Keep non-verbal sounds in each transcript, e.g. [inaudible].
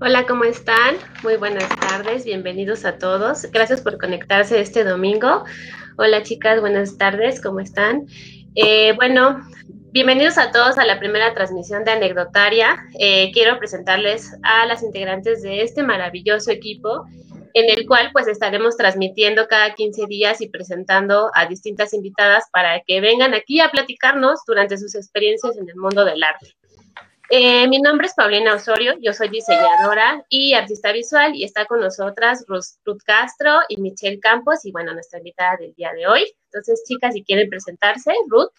Hola, ¿cómo están? Muy buenas tardes, bienvenidos a todos. Gracias por conectarse este domingo. Hola chicas, buenas tardes, ¿cómo están? Eh, bueno, bienvenidos a todos a la primera transmisión de Anecdotaria. Eh, quiero presentarles a las integrantes de este maravilloso equipo en el cual pues estaremos transmitiendo cada 15 días y presentando a distintas invitadas para que vengan aquí a platicarnos durante sus experiencias en el mundo del arte. Eh, mi nombre es Paulina Osorio, yo soy diseñadora y artista visual y está con nosotras Ruth Castro y Michelle Campos y bueno, nuestra invitada del día de hoy. Entonces, chicas, si quieren presentarse, Ruth.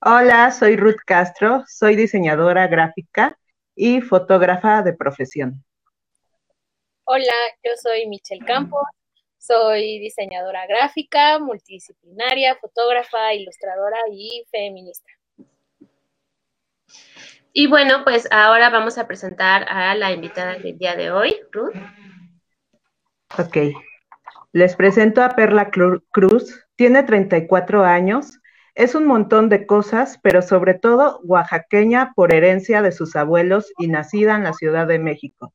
Hola, soy Ruth Castro, soy diseñadora gráfica y fotógrafa de profesión. Hola, yo soy Michelle Campos, soy diseñadora gráfica, multidisciplinaria, fotógrafa, ilustradora y feminista. Y bueno, pues ahora vamos a presentar a la invitada del día de hoy, Ruth. Ok. Les presento a Perla Cruz. Tiene 34 años. Es un montón de cosas, pero sobre todo oaxaqueña por herencia de sus abuelos y nacida en la Ciudad de México.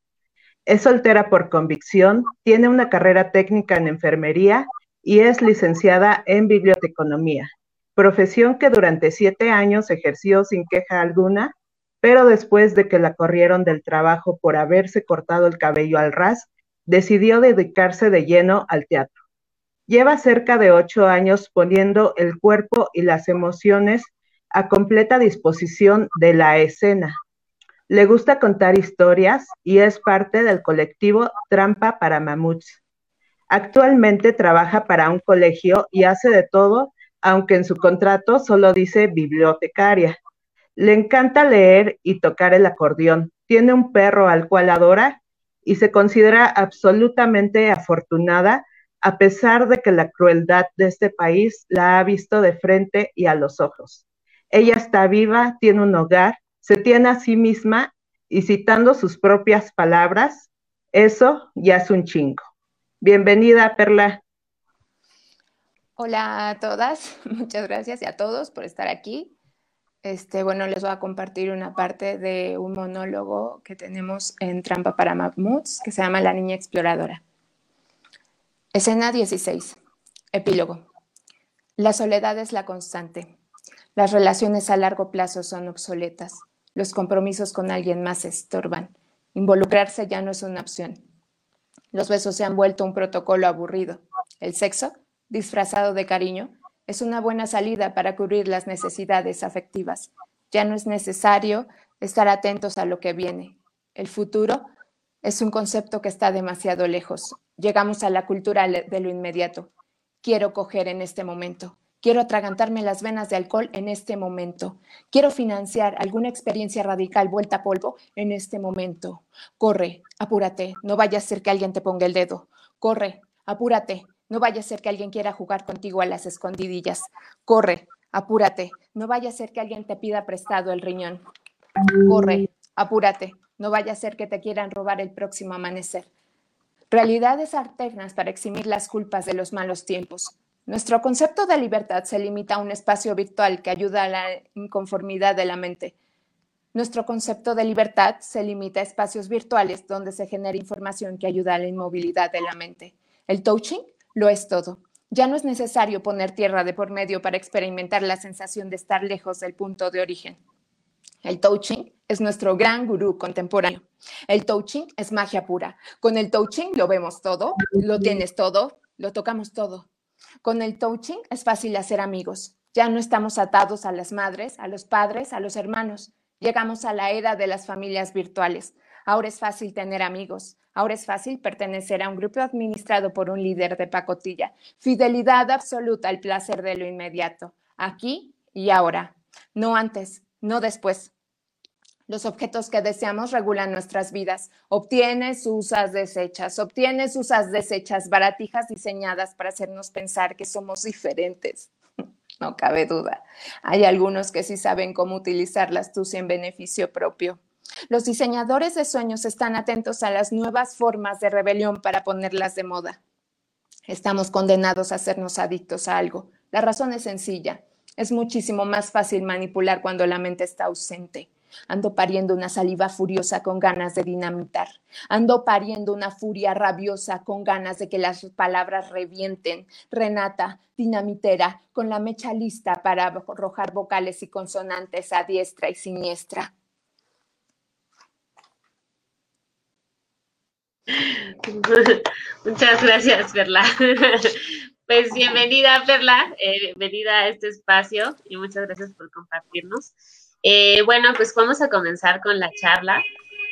Es soltera por convicción, tiene una carrera técnica en enfermería y es licenciada en biblioteconomía, profesión que durante siete años ejerció sin queja alguna pero después de que la corrieron del trabajo por haberse cortado el cabello al ras, decidió dedicarse de lleno al teatro. Lleva cerca de ocho años poniendo el cuerpo y las emociones a completa disposición de la escena. Le gusta contar historias y es parte del colectivo Trampa para Mamuts. Actualmente trabaja para un colegio y hace de todo, aunque en su contrato solo dice bibliotecaria. Le encanta leer y tocar el acordeón. Tiene un perro al cual adora y se considera absolutamente afortunada a pesar de que la crueldad de este país la ha visto de frente y a los ojos. Ella está viva, tiene un hogar, se tiene a sí misma y citando sus propias palabras, eso ya es un chingo. Bienvenida, Perla. Hola a todas, [laughs] muchas gracias y a todos por estar aquí. Este, bueno, les voy a compartir una parte de un monólogo que tenemos en Trampa para Mamuts que se llama La Niña Exploradora. Escena 16. Epílogo. La soledad es la constante. Las relaciones a largo plazo son obsoletas. Los compromisos con alguien más estorban. Involucrarse ya no es una opción. Los besos se han vuelto un protocolo aburrido. El sexo, disfrazado de cariño, es una buena salida para cubrir las necesidades afectivas. Ya no es necesario estar atentos a lo que viene. El futuro es un concepto que está demasiado lejos. Llegamos a la cultura de lo inmediato. Quiero coger en este momento. Quiero atragantarme las venas de alcohol en este momento. Quiero financiar alguna experiencia radical vuelta a polvo en este momento. Corre, apúrate, no vaya a ser que alguien te ponga el dedo. Corre, apúrate, no vaya a ser que alguien quiera jugar contigo a las escondidillas. Corre, apúrate. No vaya a ser que alguien te pida prestado el riñón. Corre, apúrate. No vaya a ser que te quieran robar el próximo amanecer. Realidades alternas para eximir las culpas de los malos tiempos. Nuestro concepto de libertad se limita a un espacio virtual que ayuda a la inconformidad de la mente. Nuestro concepto de libertad se limita a espacios virtuales donde se genera información que ayuda a la inmovilidad de la mente. El touching lo es todo. Ya no es necesario poner tierra de por medio para experimentar la sensación de estar lejos del punto de origen. El touching es nuestro gran gurú contemporáneo. El touching es magia pura. Con el touching lo vemos todo, lo tienes todo, lo tocamos todo. Con el touching es fácil hacer amigos. Ya no estamos atados a las madres, a los padres, a los hermanos. Llegamos a la era de las familias virtuales. Ahora es fácil tener amigos. Ahora es fácil pertenecer a un grupo administrado por un líder de pacotilla. Fidelidad absoluta al placer de lo inmediato, aquí y ahora, no antes, no después. Los objetos que deseamos regulan nuestras vidas. Obtienes, usas, desechas. Obtienes, usas, desechas. Baratijas diseñadas para hacernos pensar que somos diferentes. [laughs] No cabe duda. Hay algunos que sí saben cómo utilizar la astucia en beneficio propio. Los diseñadores de sueños están atentos a las nuevas formas de rebelión para ponerlas de moda. Estamos condenados a hacernos adictos a algo. La razón es sencilla. Es muchísimo más fácil manipular cuando la mente está ausente. Ando pariendo una saliva furiosa con ganas de dinamitar. Ando pariendo una furia rabiosa con ganas de que las palabras revienten. Renata, dinamitera, con la mecha lista para arrojar vocales y consonantes a diestra y siniestra. [laughs] Muchas gracias, Perla. [laughs] Pues bienvenida, Perla, eh, bienvenida a este espacio y muchas gracias por compartirnos. Eh, bueno, pues vamos a comenzar con la charla.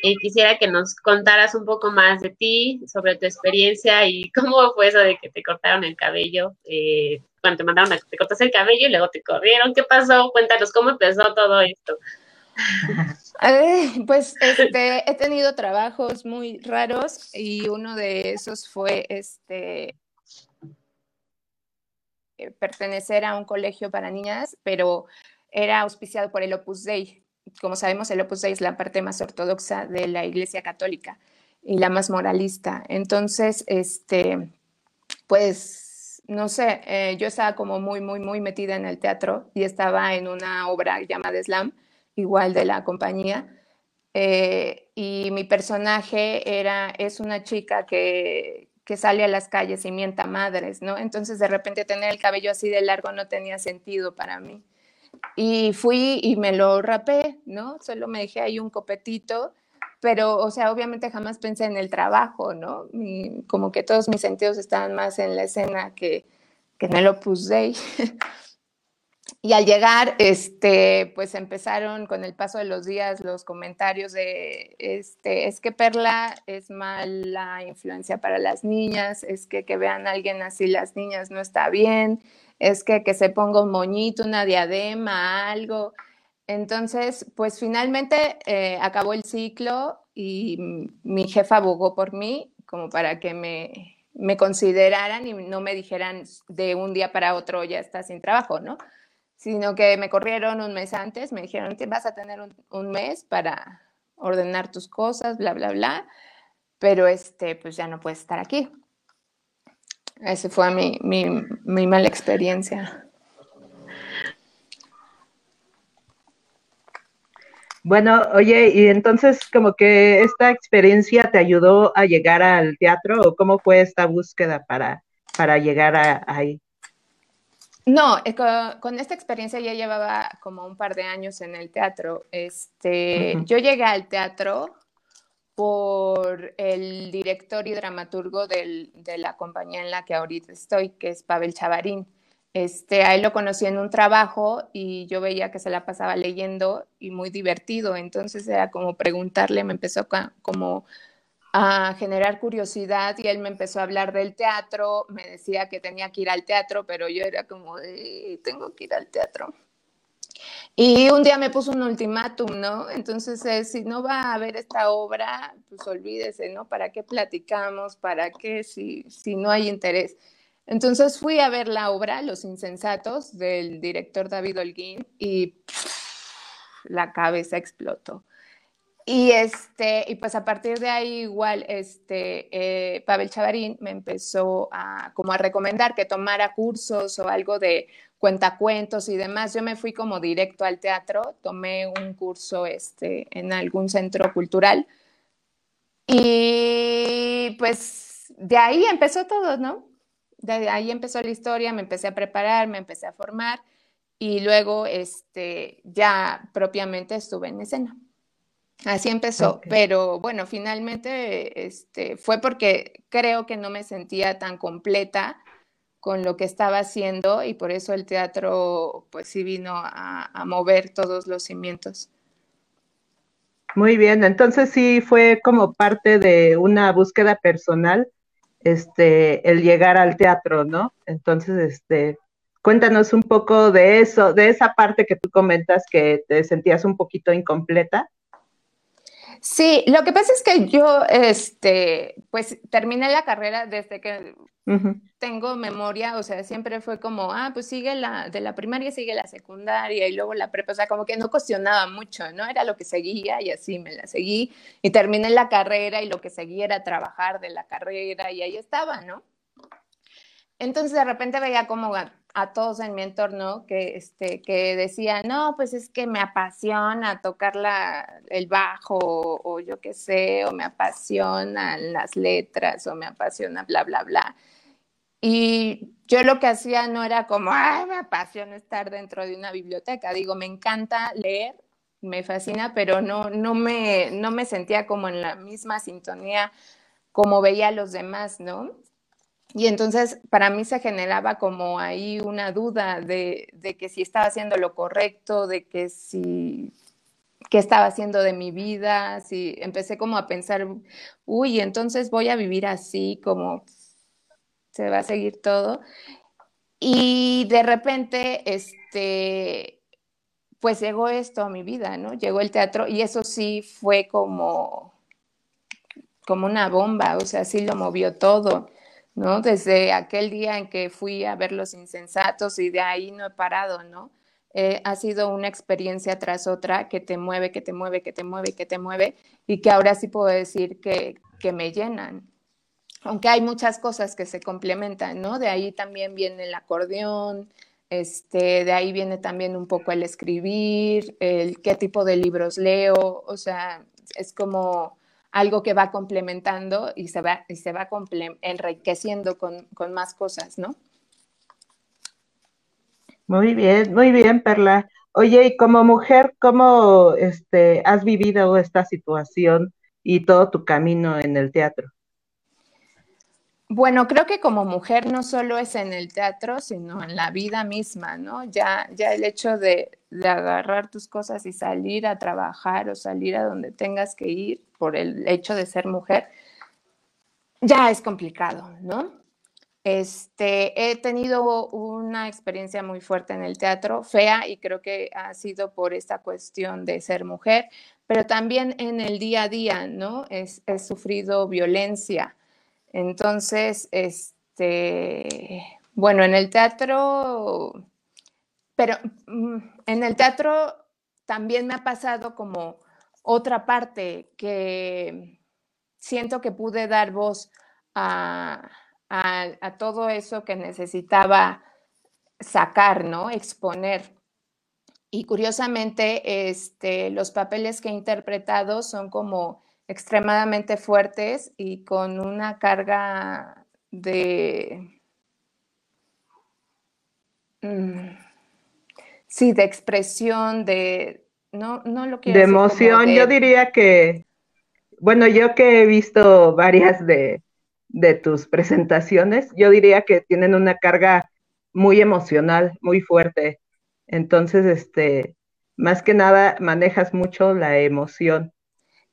Eh, quisiera que nos contaras un poco más de ti, sobre tu experiencia y [laughs] cómo fue eso de que te cortaron el cabello, eh, cuando te mandaron a te cortas el cabello y luego te corrieron. ¿Qué pasó? Cuéntanos cómo empezó todo esto. Pues este, he tenido trabajos muy raros y uno de esos fue este eh, pertenecer a un colegio para niñas, pero era auspiciado por el Opus Dei. Como sabemos, el Opus Dei es la parte más ortodoxa de la Iglesia Católica y la más moralista. Entonces, este, pues, no sé, eh, yo estaba como muy, muy, muy metida en el teatro y estaba en una obra llamada Slam, igual de la compañía. Eh, y mi personaje era, es una chica que, que sale a las calles y mienta madres, ¿no? Entonces de repente tener el cabello así de largo no tenía sentido para mí. Y fui y me lo rapé, ¿no? Solo me dejé ahí un copetito, pero, o sea, obviamente jamás pensé en el trabajo, ¿no? como que todos mis sentidos estaban más en la escena que, que en el Opus Dei. [laughs] Y al llegar, este, pues empezaron con el paso de los días los comentarios de, este, es que Perla es mala influencia para las niñas, es que que vean a alguien así las niñas no está bien, es que que se ponga un moñito, una diadema, algo. Entonces, pues finalmente eh, acabó el ciclo y mi jefa abogó por mí como para que me, me consideraran y no me dijeran de un día para otro ya está sin trabajo, ¿no? Sino que me corrieron un mes antes, me dijeron, vas a tener un, mes para ordenar tus cosas, bla, bla, bla, pero este, pues ya no puedes estar aquí. Esa fue mi, mi, mi mala experiencia. Bueno, oye, y entonces como que esta experiencia te ayudó a llegar al teatro o cómo fue esta búsqueda para, para llegar a, ahí? No, eh, con, esta experiencia ya llevaba como un par de años en el teatro. Este, Yo llegué al teatro por el director y dramaturgo de la compañía en la que ahorita estoy, que es Pavel Chavarín. Este, a él lo conocí en un trabajo y yo veía que se la pasaba leyendo y muy divertido. Entonces era como preguntarle, me empezó como a generar curiosidad y él me empezó a hablar del teatro, me decía que tenía que ir al teatro, pero yo era como, tengo que ir al teatro. Y un día me puso un ultimátum, ¿no? Entonces, si no va a haber esta obra, pues olvídese, ¿no? ¿Para qué platicamos? ¿Para qué si, si no hay interés? Entonces fui a ver la obra, Los Insensatos, del director David Holguín, y la cabeza explotó. Y, este, y pues a partir de ahí igual, este, eh, Pavel Chavarín me empezó a, como a recomendar que tomara cursos o algo de cuentacuentos y demás. Yo me fui como directo al teatro, tomé un curso este, en algún centro cultural y pues de ahí empezó todo, ¿no? De ahí empezó la historia, me empecé a preparar, me empecé a formar y luego este, ya propiamente estuve en escena. Así empezó, pero bueno, finalmente este, fue porque creo que no me sentía tan completa con lo que estaba haciendo y por eso el teatro pues sí vino a, mover todos los cimientos. Muy bien, entonces sí fue como parte de una búsqueda personal, este, el llegar al teatro, ¿no? Entonces, este, cuéntanos un poco de eso, de esa parte que tú comentas que te sentías un poquito incompleta. Sí, lo que pasa es que yo, este, pues terminé la carrera desde que tengo memoria, o sea, siempre fue como, ah, pues sigue la, de la primaria sigue la secundaria y luego la prepa, o sea, como que no cuestionaba mucho, ¿no? Era lo que seguía y así me la seguí y terminé la carrera y lo que seguía era trabajar de la carrera y ahí estaba, ¿no? Entonces de repente veía como a todos en mi entorno que, este, que decían, no, pues es que me apasiona tocar la, el bajo o, yo qué sé, o me apasionan las letras o me apasiona bla, bla, bla. Y yo lo que hacía no era como, ay, me apasiona estar dentro de una biblioteca. Digo, me encanta leer, me fascina, pero no, no, me, no me sentía como en la misma sintonía como veía a los demás, ¿no? Y entonces para mí se generaba como ahí una duda de, que si estaba haciendo lo correcto, de que si qué estaba haciendo de mi vida, si empecé como a pensar, uy, entonces voy a vivir así, como se va a seguir todo. Y de repente, este, pues llegó esto a mi vida, ¿no? Llegó el teatro y eso sí fue como, como una bomba, o sea, sí lo movió todo. ¿No? Desde aquel día en que fui a ver Los Insensatos y de ahí no he parado, ¿no? Eh, ha sido una experiencia tras otra que te mueve, que te mueve, que te mueve, que te mueve y que ahora sí puedo decir que, que me llenan. Aunque hay muchas cosas que se complementan, ¿no? De ahí también viene el acordeón, este, de ahí viene también un poco el escribir, el qué tipo de libros leo, o sea, es como algo que va complementando y se va, y se va enriqueciendo con, más cosas, ¿no? Muy bien, muy bien, Perla. Oye, y como mujer, ¿cómo este, has vivido esta situación y todo tu camino en el teatro? Bueno, creo que como mujer no solo es en el teatro, sino en la vida misma, ¿no? Ya, ya el hecho de, agarrar tus cosas y salir a trabajar o salir a donde tengas que ir por el hecho de ser mujer, ya es complicado, ¿no? Este, he tenido una experiencia muy fuerte en el teatro, fea, y creo que ha sido por esta cuestión de ser mujer, pero también en el día a día, ¿no? he sufrido violencia entonces, este, bueno, en el teatro, pero mm, en el teatro también me ha pasado como otra parte que siento que pude dar voz a, todo eso que necesitaba sacar, ¿no? Exponer. Y curiosamente, este, los papeles que he interpretado son como extremadamente fuertes y con una carga de... Mm, sí, de expresión, de... No, no lo quiero De emoción, yo diría que, bueno, yo que he visto varias de, de tus presentaciones, yo diría que tienen una carga muy emocional, muy fuerte. Entonces, este, más que nada manejas mucho la emoción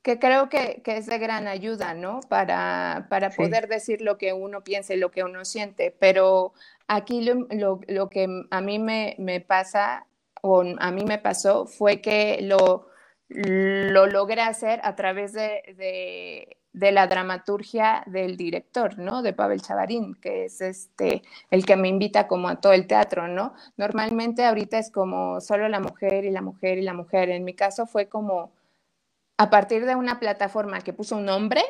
que creo que, es de gran ayuda, ¿no? Para, para poder decir lo que uno piensa y lo que uno siente. Pero aquí lo, lo, que a mí me, me, pasa, a mí me pasó, fue que lo, lo logré hacer a través de, de, de, la dramaturgia del director, ¿no? De Pavel Chavarín, que es este, el que me invita como a todo el teatro, ¿no? Normalmente ahorita es como solo la mujer y la mujer y la mujer. En mi caso fue como a partir de una plataforma que puso un hombre,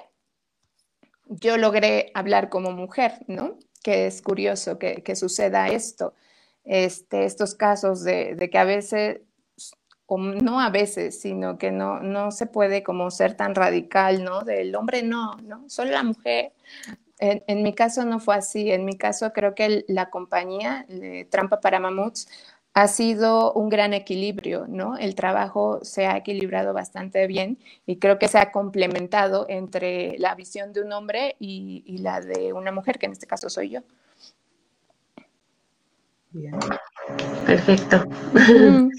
yo logré hablar como mujer, ¿no? Que es curioso que, suceda esto, este, estos casos de, que a veces, o no a veces, sino que no, no se puede como ser tan radical, ¿no? Del hombre no, ¿no? Solo la mujer. En, mi caso no fue así, en mi caso creo que la compañía, Trampa para Mamuts, ha sido un gran equilibrio, ¿no? El trabajo se ha equilibrado bastante bien y creo que se ha complementado entre la visión de un hombre y, la de una mujer, que en este caso soy yo. Bien. Perfecto. [laughs]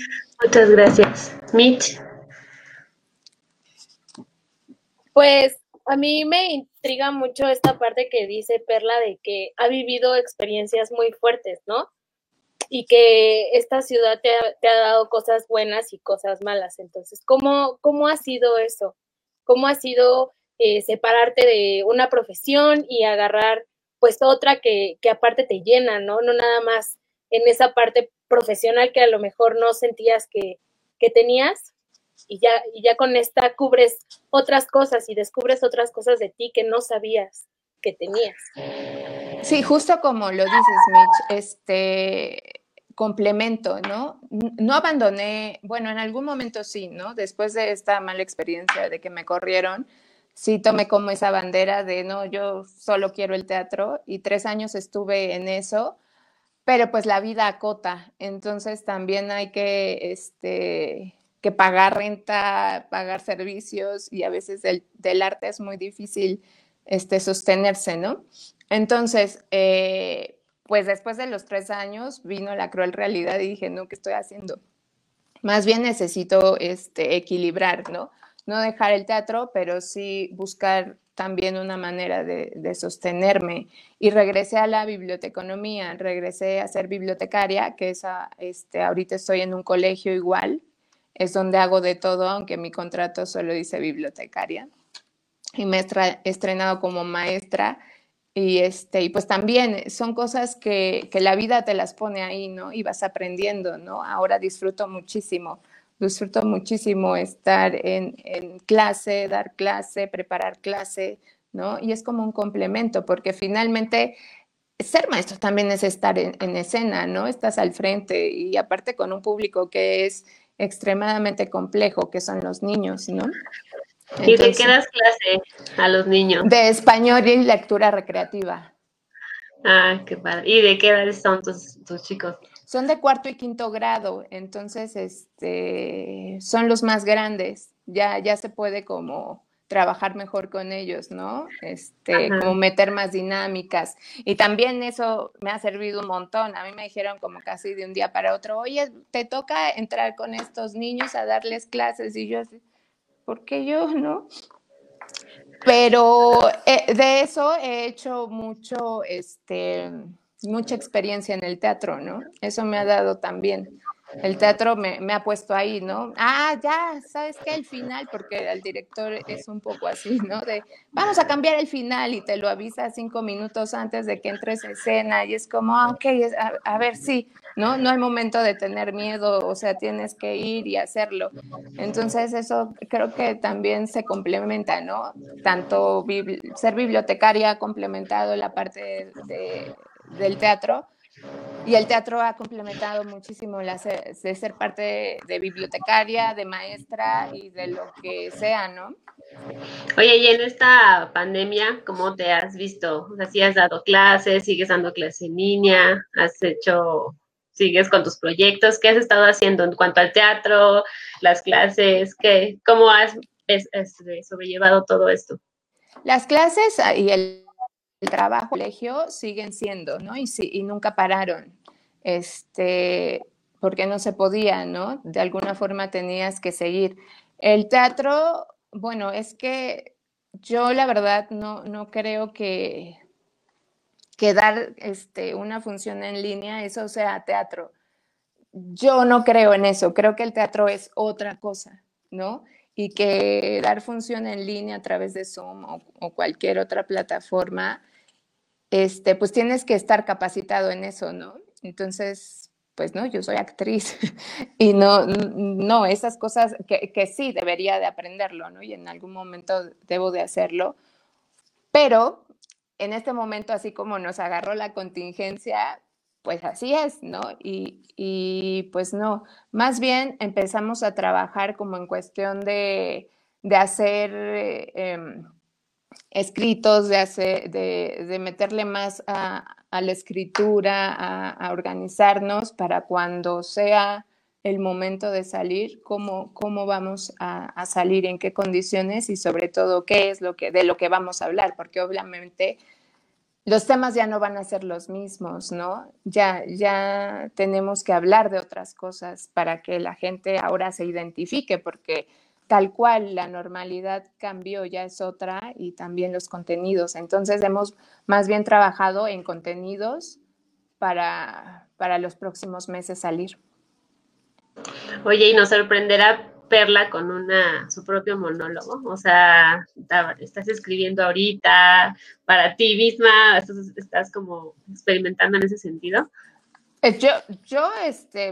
Muchas gracias. Mitch. Pues a mí me intriga mucho esta parte que dice Perla de que ha vivido experiencias muy fuertes, ¿no? y que esta ciudad te ha, dado cosas buenas y cosas malas. Entonces, ¿cómo, cómo ha sido eso? ¿Cómo ha sido eh, separarte de una profesión y agarrar pues otra que, que aparte te llena, ¿no? No nada más en esa parte profesional que a lo mejor no sentías que, que tenías y ya, y ya con esta cubres otras cosas y descubres otras cosas de ti que no sabías que tenías. Sí, justo como lo dices, Mitch, este complemento, ¿no? No abandoné, bueno, en algún momento sí, ¿no? Después de esta mala experiencia de que me corrieron, sí tomé como esa bandera de, no, yo solo quiero el teatro y tres años estuve en eso, pero pues la vida acota, entonces también hay que, este, que pagar renta, pagar servicios y a veces del, arte es muy difícil este, sostenerse, ¿no? Entonces, eh, pues después de los tres años vino la cruel realidad y dije, no, ¿qué estoy haciendo? Más bien necesito este, equilibrar, ¿no? No dejar el teatro, pero sí buscar también una manera de, sostenerme. Y regresé a la biblioteconomía, regresé a ser bibliotecaria, que es este, ahorita estoy en un colegio igual, es donde hago de todo, aunque mi contrato solo dice bibliotecaria. Y me he estrenado como maestra y, este, y pues también son cosas que, que, la vida te las pone ahí, ¿no? Y vas aprendiendo, ¿no? Ahora disfruto muchísimo, disfruto muchísimo estar en, en clase, dar clase, preparar clase, ¿no? Y es como un complemento, porque finalmente ser maestro también es estar en, en, escena, ¿no? Estás al frente y aparte con un público que es extremadamente complejo, que son los niños, ¿no? ¿Y de qué das clase a los niños? De español y lectura recreativa. Ah, qué padre. ¿Y de qué edades son tus, chicos? Son de cuarto y quinto grado, entonces este, son los más grandes. Ya, ya se puede como trabajar mejor con ellos, ¿no? Este, como meter más dinámicas. Y también eso me ha servido un montón. A mí me dijeron como casi de un día para otro, oye, te toca entrar con estos niños a darles clases. Y yo así, ¿por qué yo no? Pero eh, de eso he hecho mucho, este, mucha experiencia en el teatro, ¿no? Eso me ha dado también el teatro me, ha puesto ahí, ¿no? Ah, ya, ¿sabes qué? El final, porque el director es un poco así, ¿no? De, vamos a cambiar el final y te lo avisa cinco minutos antes de que entres en escena y es como, ah, ok, a, ver, sí, ¿no? No hay momento de tener miedo, o sea, tienes que ir y hacerlo. Entonces, eso creo que también se complementa, ¿no? Tanto ser bibliotecaria ha complementado la parte del teatro, y el teatro ha complementado muchísimo la, de ser parte de, bibliotecaria, de maestra y de lo que sea, ¿no? Oye, y en esta pandemia, ¿cómo te has visto? O sea, si has dado clases, sigues dando clases en línea, has hecho, sigues con tus proyectos, ¿qué has estado haciendo en cuanto al teatro, las clases, qué, cómo has sobrellevado todo esto? Las clases y el el trabajo, el colegio siguen siendo, ¿no? Y, nunca pararon, este, porque no se podía, ¿no? De alguna forma tenías que seguir. El teatro, bueno, es que yo la verdad no, no creo que, dar este, una función en línea, eso sea teatro. Yo no creo en eso, creo que el teatro es otra cosa, ¿no? Y que dar función en línea a través de Zoom o cualquier otra plataforma este, pues tienes que estar capacitado en eso, ¿no? Entonces, pues no, yo soy actriz [laughs] y no, no, esas cosas que, que, sí debería de aprenderlo, ¿no? Y en algún momento debo de hacerlo, pero en este momento, así como nos agarró la contingencia, pues así es, ¿no? Y, y pues no, más bien empezamos a trabajar como en cuestión de, de hacer... Eh, escritos, de, hacer, de, meterle más a, la escritura, a, organizarnos para cuando sea el momento de salir, cómo, cómo vamos a, salir, en qué condiciones y sobre todo qué es lo que, de lo que vamos a hablar, porque obviamente los temas ya no van a ser los mismos, ¿no? Ya, ya tenemos que hablar de otras cosas para que la gente ahora se identifique, porque tal cual la normalidad cambió, ya es otra y también los contenidos. Entonces hemos más bien trabajado en contenidos para, para los próximos meses salir. Oye, y nos sorprenderá Perla con una, su propio monólogo, o sea, estás escribiendo ahorita para ti misma, estás, como experimentando en ese sentido. Eh, yo, yo, este,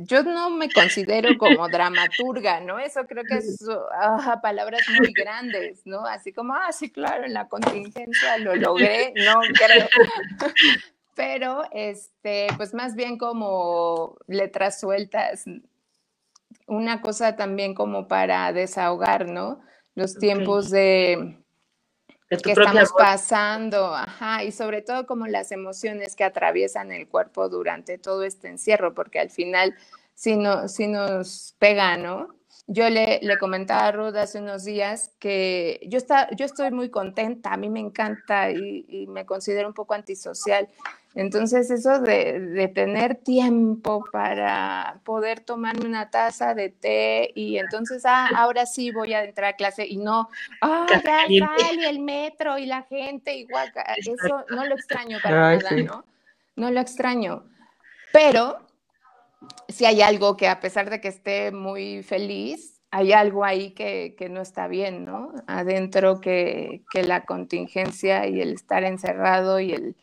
yo no me considero como dramaturga, ¿no? Eso creo que es ah, palabras muy grandes, ¿no? Así como, ah, sí, claro, en la contingencia lo logré, no creo. [laughs] Pero, este, pues más bien como letras sueltas, una cosa también como para desahogar, ¿no? Los tiempos de que estamos pasando, ajá, y sobre todo como las emociones que atraviesan el cuerpo durante todo este encierro, porque al final sí, no, sí nos pega, ¿no? Yo le, le, comentaba a Ruth hace unos días que yo, está, yo estoy muy contenta, a mí me encanta y, y me considero un poco antisocial. Entonces, eso de, de, tener tiempo para poder tomarme una taza de té y entonces, ah, ahora sí voy a entrar a clase y no, ah, ya sale el metro y la gente igual, eso no lo extraño para nada, ¿no? No lo extraño. Pero si hay algo que a pesar de que esté muy feliz, hay algo ahí que, que no está bien, ¿no? Adentro que, que, la contingencia y el estar encerrado y el,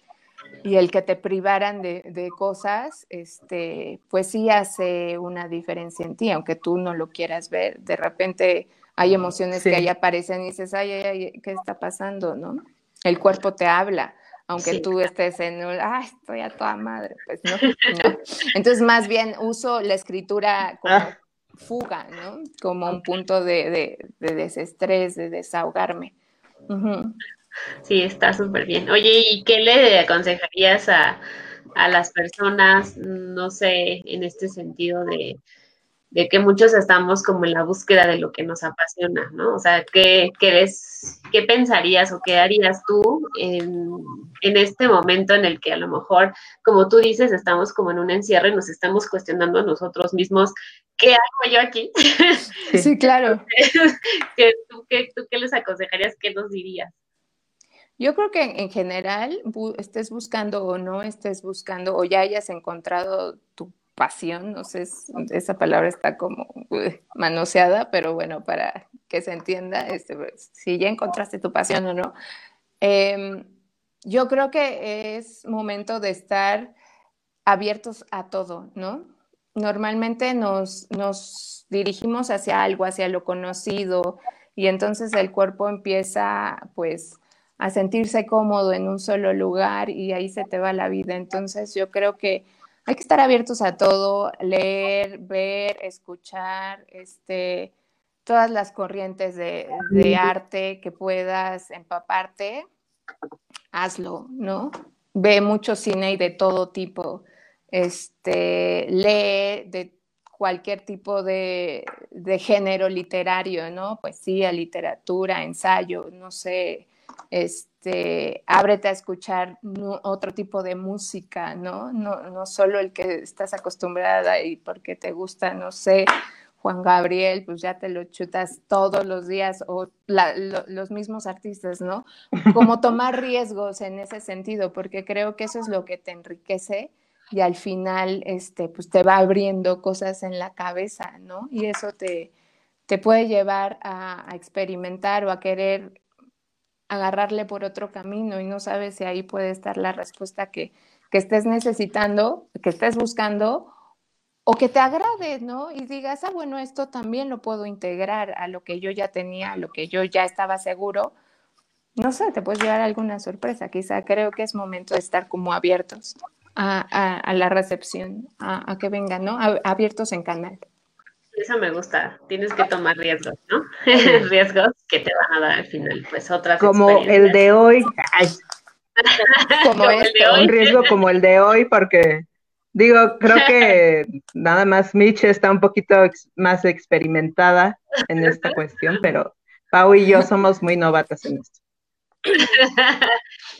y el que te privaran de, de, cosas, este, pues sí hace una diferencia en ti, aunque tú no lo quieras ver. De repente hay emociones sí. que ahí aparecen y dices, ay, ay, ay, ¿qué está pasando? ¿no? El cuerpo te habla aunque sí. tú estés en un, ay, estoy a toda madre, pues no, [laughs] no. Entonces, más bien uso la escritura como ah. fuga, ¿no? Como un punto de, de, de desestrés, de desahogarme. Uh -huh. Sí, está súper bien. Oye, ¿y qué le aconsejarías a, a las personas, no sé, en este sentido de, de que muchos estamos como en la búsqueda de lo que nos apasiona, ¿no? O sea, ¿qué, qué, les, qué pensarías o qué harías tú en, en, este momento en el que a lo mejor, como tú dices, estamos como en un encierro y nos estamos cuestionando a nosotros mismos, ¿qué hago yo aquí? Sí, claro. [laughs] ¿Qué, tú, qué, ¿Tú qué les aconsejarías? ¿Qué nos dirías? Yo creo que en general, estés buscando o no estés buscando, o ya hayas encontrado pasión, no sé, esa palabra está como manoseada, pero bueno, para que se entienda, este, pues, si ya encontraste tu pasión o no, eh, yo creo que es momento de estar abiertos a todo, ¿no? Normalmente nos, nos dirigimos hacia algo, hacia lo conocido, y entonces el cuerpo empieza, pues, a sentirse cómodo en un solo lugar y ahí se te va la vida. Entonces yo creo que hay que estar abiertos a todo, leer, ver, escuchar, este, todas las corrientes de, de arte que puedas empaparte, hazlo, ¿no? Ve mucho cine y de todo tipo. Este, lee de cualquier tipo de, de género literario, ¿no? Poesía, literatura, ensayo, no sé, este, ábrete a escuchar otro tipo de música, ¿no? ¿no? No solo el que estás acostumbrada y porque te gusta, no sé, Juan Gabriel, pues ya te lo chutas todos los días o la, lo, los mismos artistas, ¿no? Como [laughs] tomar riesgos en ese sentido, porque creo que eso es lo que te enriquece y al final, este, pues te va abriendo cosas en la cabeza, ¿no? Y eso te, te puede llevar a, a experimentar o a querer agarrarle por otro camino y no sabes si ahí puede estar la respuesta que, que estés necesitando, que estés buscando o que te agrade, ¿no? Y digas, ah, bueno, esto también lo puedo integrar a lo que yo ya tenía, a lo que yo ya estaba seguro. No sé, te puedes llevar alguna sorpresa. Quizá creo que es momento de estar como abiertos a, a, la recepción, a, a, que vengan, ¿no? abiertos en canal. Eso me gusta. Tienes que tomar riesgos, ¿no? [laughs] riesgos que te van a dar al final, pues otras. Como el de hoy. Ay. [laughs] como, como este, un riesgo como el de hoy, porque digo, creo que [laughs] nada más Mitch está un poquito ex más experimentada en esta cuestión, pero Pau y yo somos muy novatas en esto.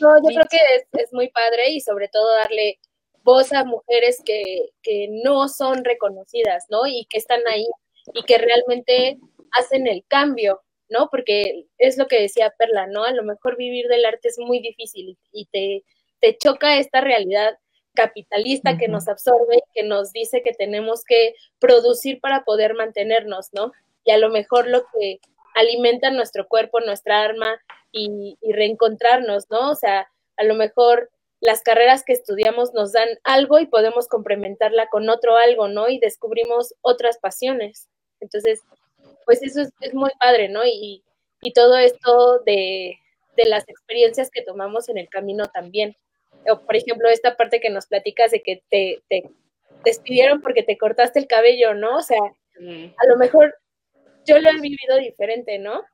No, yo creo que es, es muy padre y sobre todo darle voz a mujeres que, que no son reconocidas, ¿no? Y que están ahí y que realmente hacen el cambio, ¿no? Porque es lo que decía Perla, ¿no? A lo mejor vivir del arte es muy difícil y te, te choca esta realidad capitalista uh -huh. que nos absorbe, que nos dice que tenemos que producir para poder mantenernos, ¿no? Y a lo mejor lo que alimenta nuestro cuerpo, nuestra arma y, y reencontrarnos, ¿no? O sea, a lo mejor las carreras que estudiamos nos dan algo y podemos complementarla con otro algo, ¿no? Y descubrimos otras pasiones. Entonces, pues eso es, muy padre, ¿no? Y, y todo esto de, de, las experiencias que tomamos en el camino también. O, por ejemplo, esta parte que nos platicas de que te, te despidieron porque te cortaste el cabello, ¿no? O sea, a lo mejor yo lo he vivido diferente, ¿no?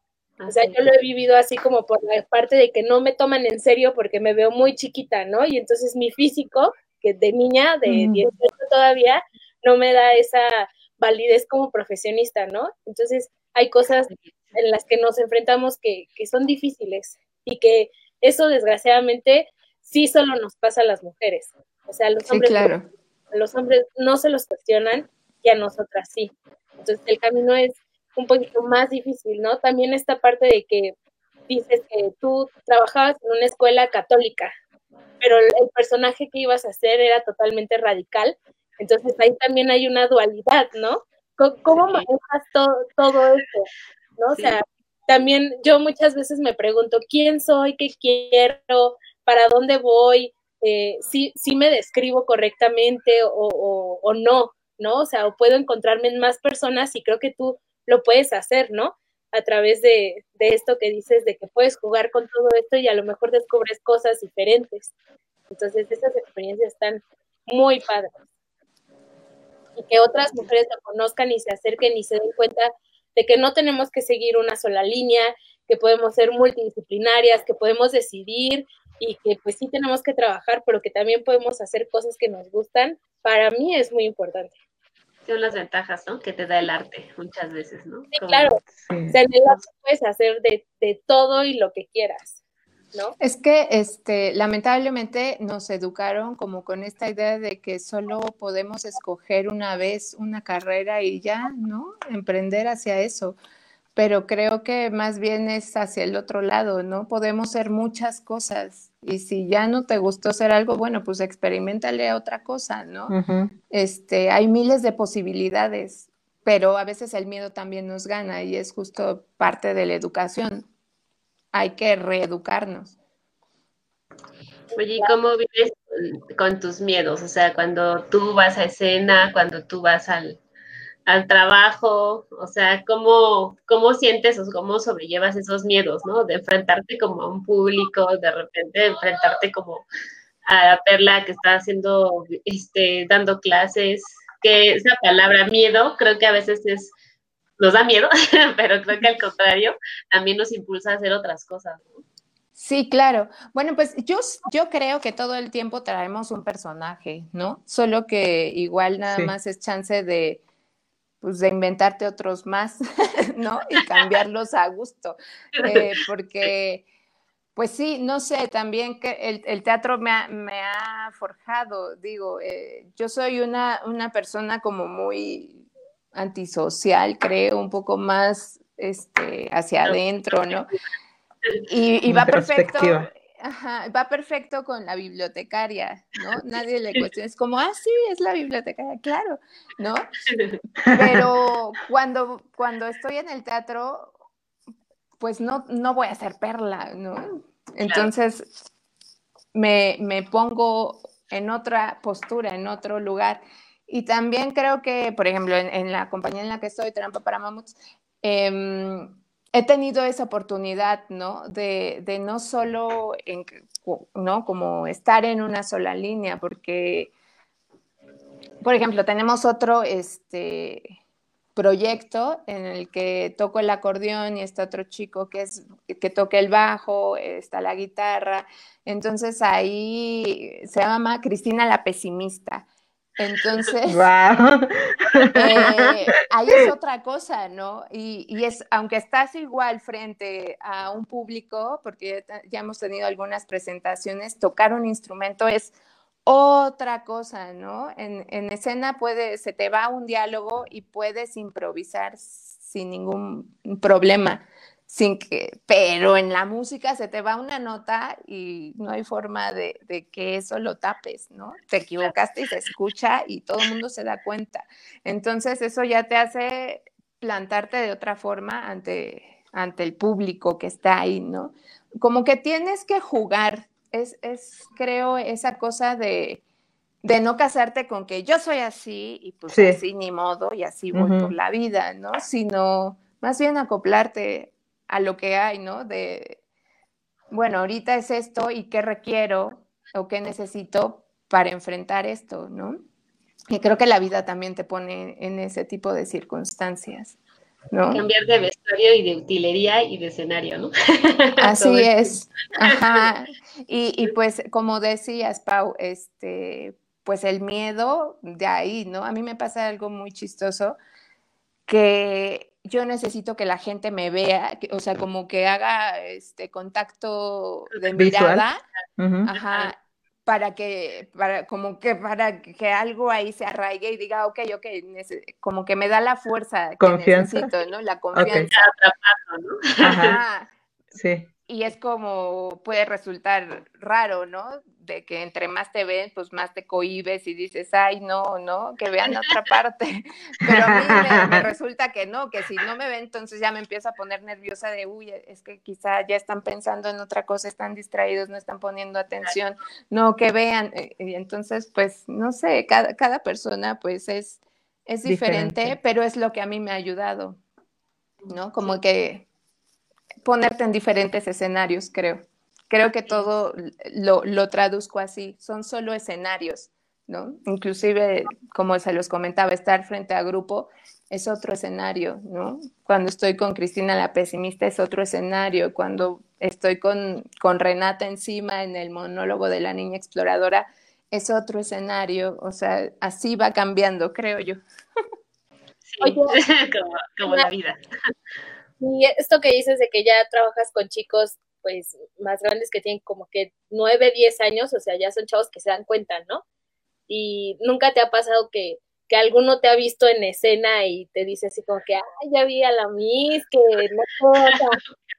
O sea, yo lo he vivido así como por la parte de que no me toman en serio porque me veo muy chiquita, ¿no? Y entonces mi físico, que de niña, de 18 todavía, no me da esa validez como profesionista, ¿no? Entonces hay cosas en las que nos enfrentamos que, que son difíciles y que eso desgraciadamente sí solo nos pasa a las mujeres. O sea, los hombres, claro. los hombres no se los cuestionan y a nosotras sí. Entonces el camino es un poquito más difícil, ¿no? También esta parte de que dices que tú trabajabas en una escuela católica, pero el, personaje que ibas a hacer era totalmente radical, entonces ahí también hay una dualidad, ¿no? ¿Cómo, manejas todo esto? ¿No? O sea, también yo muchas veces me pregunto, ¿quién soy? ¿Qué quiero? ¿Para dónde voy? Eh, ¿sí, me describo correctamente o, o, o no? ¿No? O sea, o puedo encontrarme en más personas y creo que tú lo puedes hacer, ¿no? A través de, esto que dices, de que puedes jugar con todo esto y a lo mejor descubres cosas diferentes. Entonces, esas experiencias están muy padres. Y que otras mujeres lo conozcan y se acerquen y se den cuenta de que no tenemos que seguir una sola línea, que podemos ser multidisciplinarias, que podemos decidir y que pues sí tenemos que trabajar, pero que también podemos hacer cosas que nos gustan, para mí es muy importante son las ventajas, ¿no? Que te da el arte muchas veces, ¿no? Sí, claro. O sea, en el arte puedes hacer de, de, todo y lo que quieras, ¿no? Es que, este, lamentablemente nos educaron como con esta idea de que solo podemos escoger una vez una carrera y ya, ¿no? Emprender hacia eso. Pero creo que más bien es hacia el otro lado, ¿no? Podemos ser muchas cosas y si ya no te gustó ser algo, bueno, pues experimentale otra cosa, ¿no? Este, hay miles de posibilidades, pero a veces el miedo también nos gana y es justo parte de la educación. Hay que reeducarnos. Oye, ¿y cómo vives con tus miedos? O sea, cuando tú vas a escena, cuando tú vas al, al trabajo, o sea, ¿cómo, cómo sientes o cómo sobrellevas esos miedos, ¿no? De enfrentarte como a un público, de repente enfrentarte como a la Perla que está haciendo, este, dando clases, que esa palabra miedo creo que a veces es, nos da miedo, [laughs] pero creo que al contrario, también nos impulsa a hacer otras cosas, ¿no? Sí, claro. Bueno, pues yo, yo creo que todo el tiempo traemos un personaje, ¿no? Solo que igual nada más es chance de, pues de inventarte otros más, [laughs] ¿no? Y cambiarlos a gusto, [laughs] eh, porque, pues sí, no sé, también que el, teatro me ha, forjado, digo, eh, yo soy una, una persona como muy antisocial, creo, un poco más este, hacia adentro, ¿no? Y, y va perfecto Ajá, va perfecto con la bibliotecaria, ¿no? [laughs] Nadie le cuestiona, es como, ah, sí, es la bibliotecaria, claro, ¿no? Pero [laughs] cuando, cuando estoy en el teatro, pues no, no voy a ser perla, ¿no? Entonces me, me pongo en otra postura, en otro lugar. Y también creo que, por ejemplo, en, la compañía en la que estoy, Trampa para Mamuts, eh, he tenido esa oportunidad, ¿no? De, no solo, ¿no? Como estar en una sola línea, porque, por ejemplo, tenemos otro, este proyecto en el que toco el acordeón y está otro chico que es que toca el bajo, está la guitarra. Entonces ahí se llama Cristina la pesimista. Entonces, eh, ahí es [laughs] otra cosa, ¿no? Y, es, aunque estás igual frente a un público, porque ya hemos tenido algunas presentaciones, tocar un instrumento es otra cosa, ¿no? En, en escena puede, se te va un diálogo y puedes improvisar sin ningún problema sin que, pero en la música se te va una nota y no hay forma de, que eso lo tapes, ¿no? Te equivocaste y se escucha y todo el mundo se da cuenta. Entonces eso ya te hace plantarte de otra forma ante, ante el público que está ahí, ¿no? Como que tienes que jugar es, es creo, esa cosa de, de no casarte con que yo soy así y pues así ni modo y así voy por la vida, ¿no? Sino más bien acoplarte a lo que hay, ¿no? De, bueno, ahorita es esto y qué requiero o qué necesito para enfrentar esto, ¿no? Y creo que la vida también te pone en ese tipo de circunstancias. ¿no? Cambiar de vestuario y de utilería y de escenario, ¿no? [laughs] Así es. Ajá. Y, y, pues, como decías, Pau, este, pues el miedo de ahí, ¿no? A mí me pasa algo muy chistoso que yo necesito que la gente me vea, o sea, como que haga este contacto de mirada, ajá, para que, para, como que para que algo ahí se arraigue y diga, ok, ok, como que me da la fuerza que necesito, ¿no? La confianza. Ajá. Sí. Y es como puede resultar raro, ¿no? de que entre más te ven, pues más te cohibes y dices, ay, no, no, que vean otra [laughs] parte. Pero a mí me, [laughs] resulta que no, que si no me ven, entonces ya me empiezo a poner nerviosa de, uy, es que quizá ya están pensando en otra cosa, están distraídos, no están poniendo atención, no, que vean. Eh, y entonces, pues, no sé, cada, cada persona, pues, es, es diferente, pero es lo que a mí me ha ayudado, ¿no? Como que ponerte en diferentes escenarios, creo. Creo que todo lo, lo traduzco así, son solo escenarios, ¿no? Inclusive, como se los comentaba, estar frente a grupo es otro escenario, ¿no? Cuando estoy con Cristina la pesimista es otro escenario, cuando estoy con, con Renata encima en el monólogo de la niña exploradora es otro escenario, o sea, así va cambiando, creo yo. Sí, [laughs] como, como la vida. [laughs] Y esto que dices de que ya trabajas con chicos pues más grandes que tienen como que nueve, diez años, o sea, ya son chavos que se dan cuenta, ¿no? Y nunca te ha pasado que, que alguno te ha visto en escena y te dice así como que, ay, ya vi a la Miss, que no